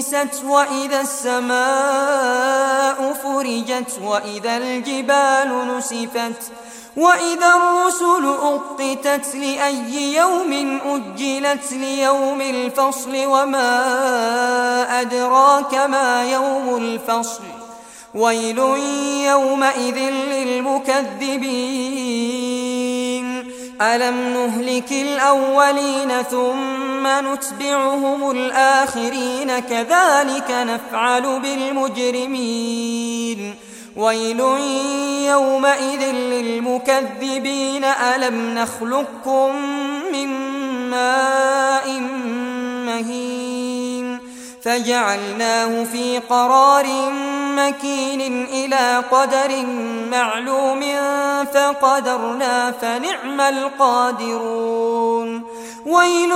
طمست وإذا السماء فرجت وإذا الجبال نسفت وإذا الرسل أقتت لأي يوم أجلت ليوم الفصل وما أدراك ما يوم الفصل ويل يومئذ للمكذبين ألم نهلك الأولين ثم نتبعهم الآخرين كذلك نفعل بالمجرمين. ويل يومئذ للمكذبين ألم نخلقكم من ماء مهين؟ فجعلناه في قرار مكين إلى قدر معلوم فقدرنا فنعم القادرون. ويل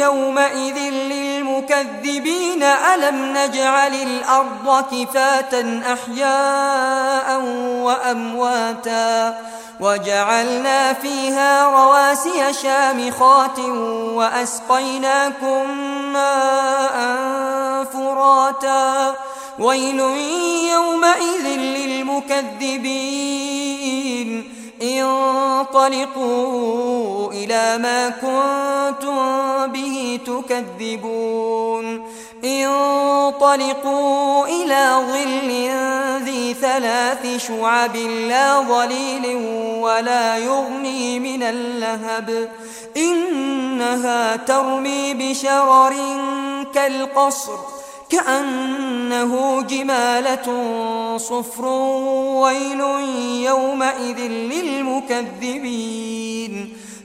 يومئذ للمكذبين ألم نجعل الأرض كفاتا أحياء وأمواتا وجعلنا فيها رواسي شامخات وأسقيناكم ماء فراتا. ويل يومئذ للمكذبين إلى ما كنتم به تكذبون. انطلقوا إلى ظل ذي ثلاث شعب لا ظليل ولا يغني من اللهب. إنها ترمي بشرر كالقصر كأنه جمالة صفر ويل يومئذ للمكذبين.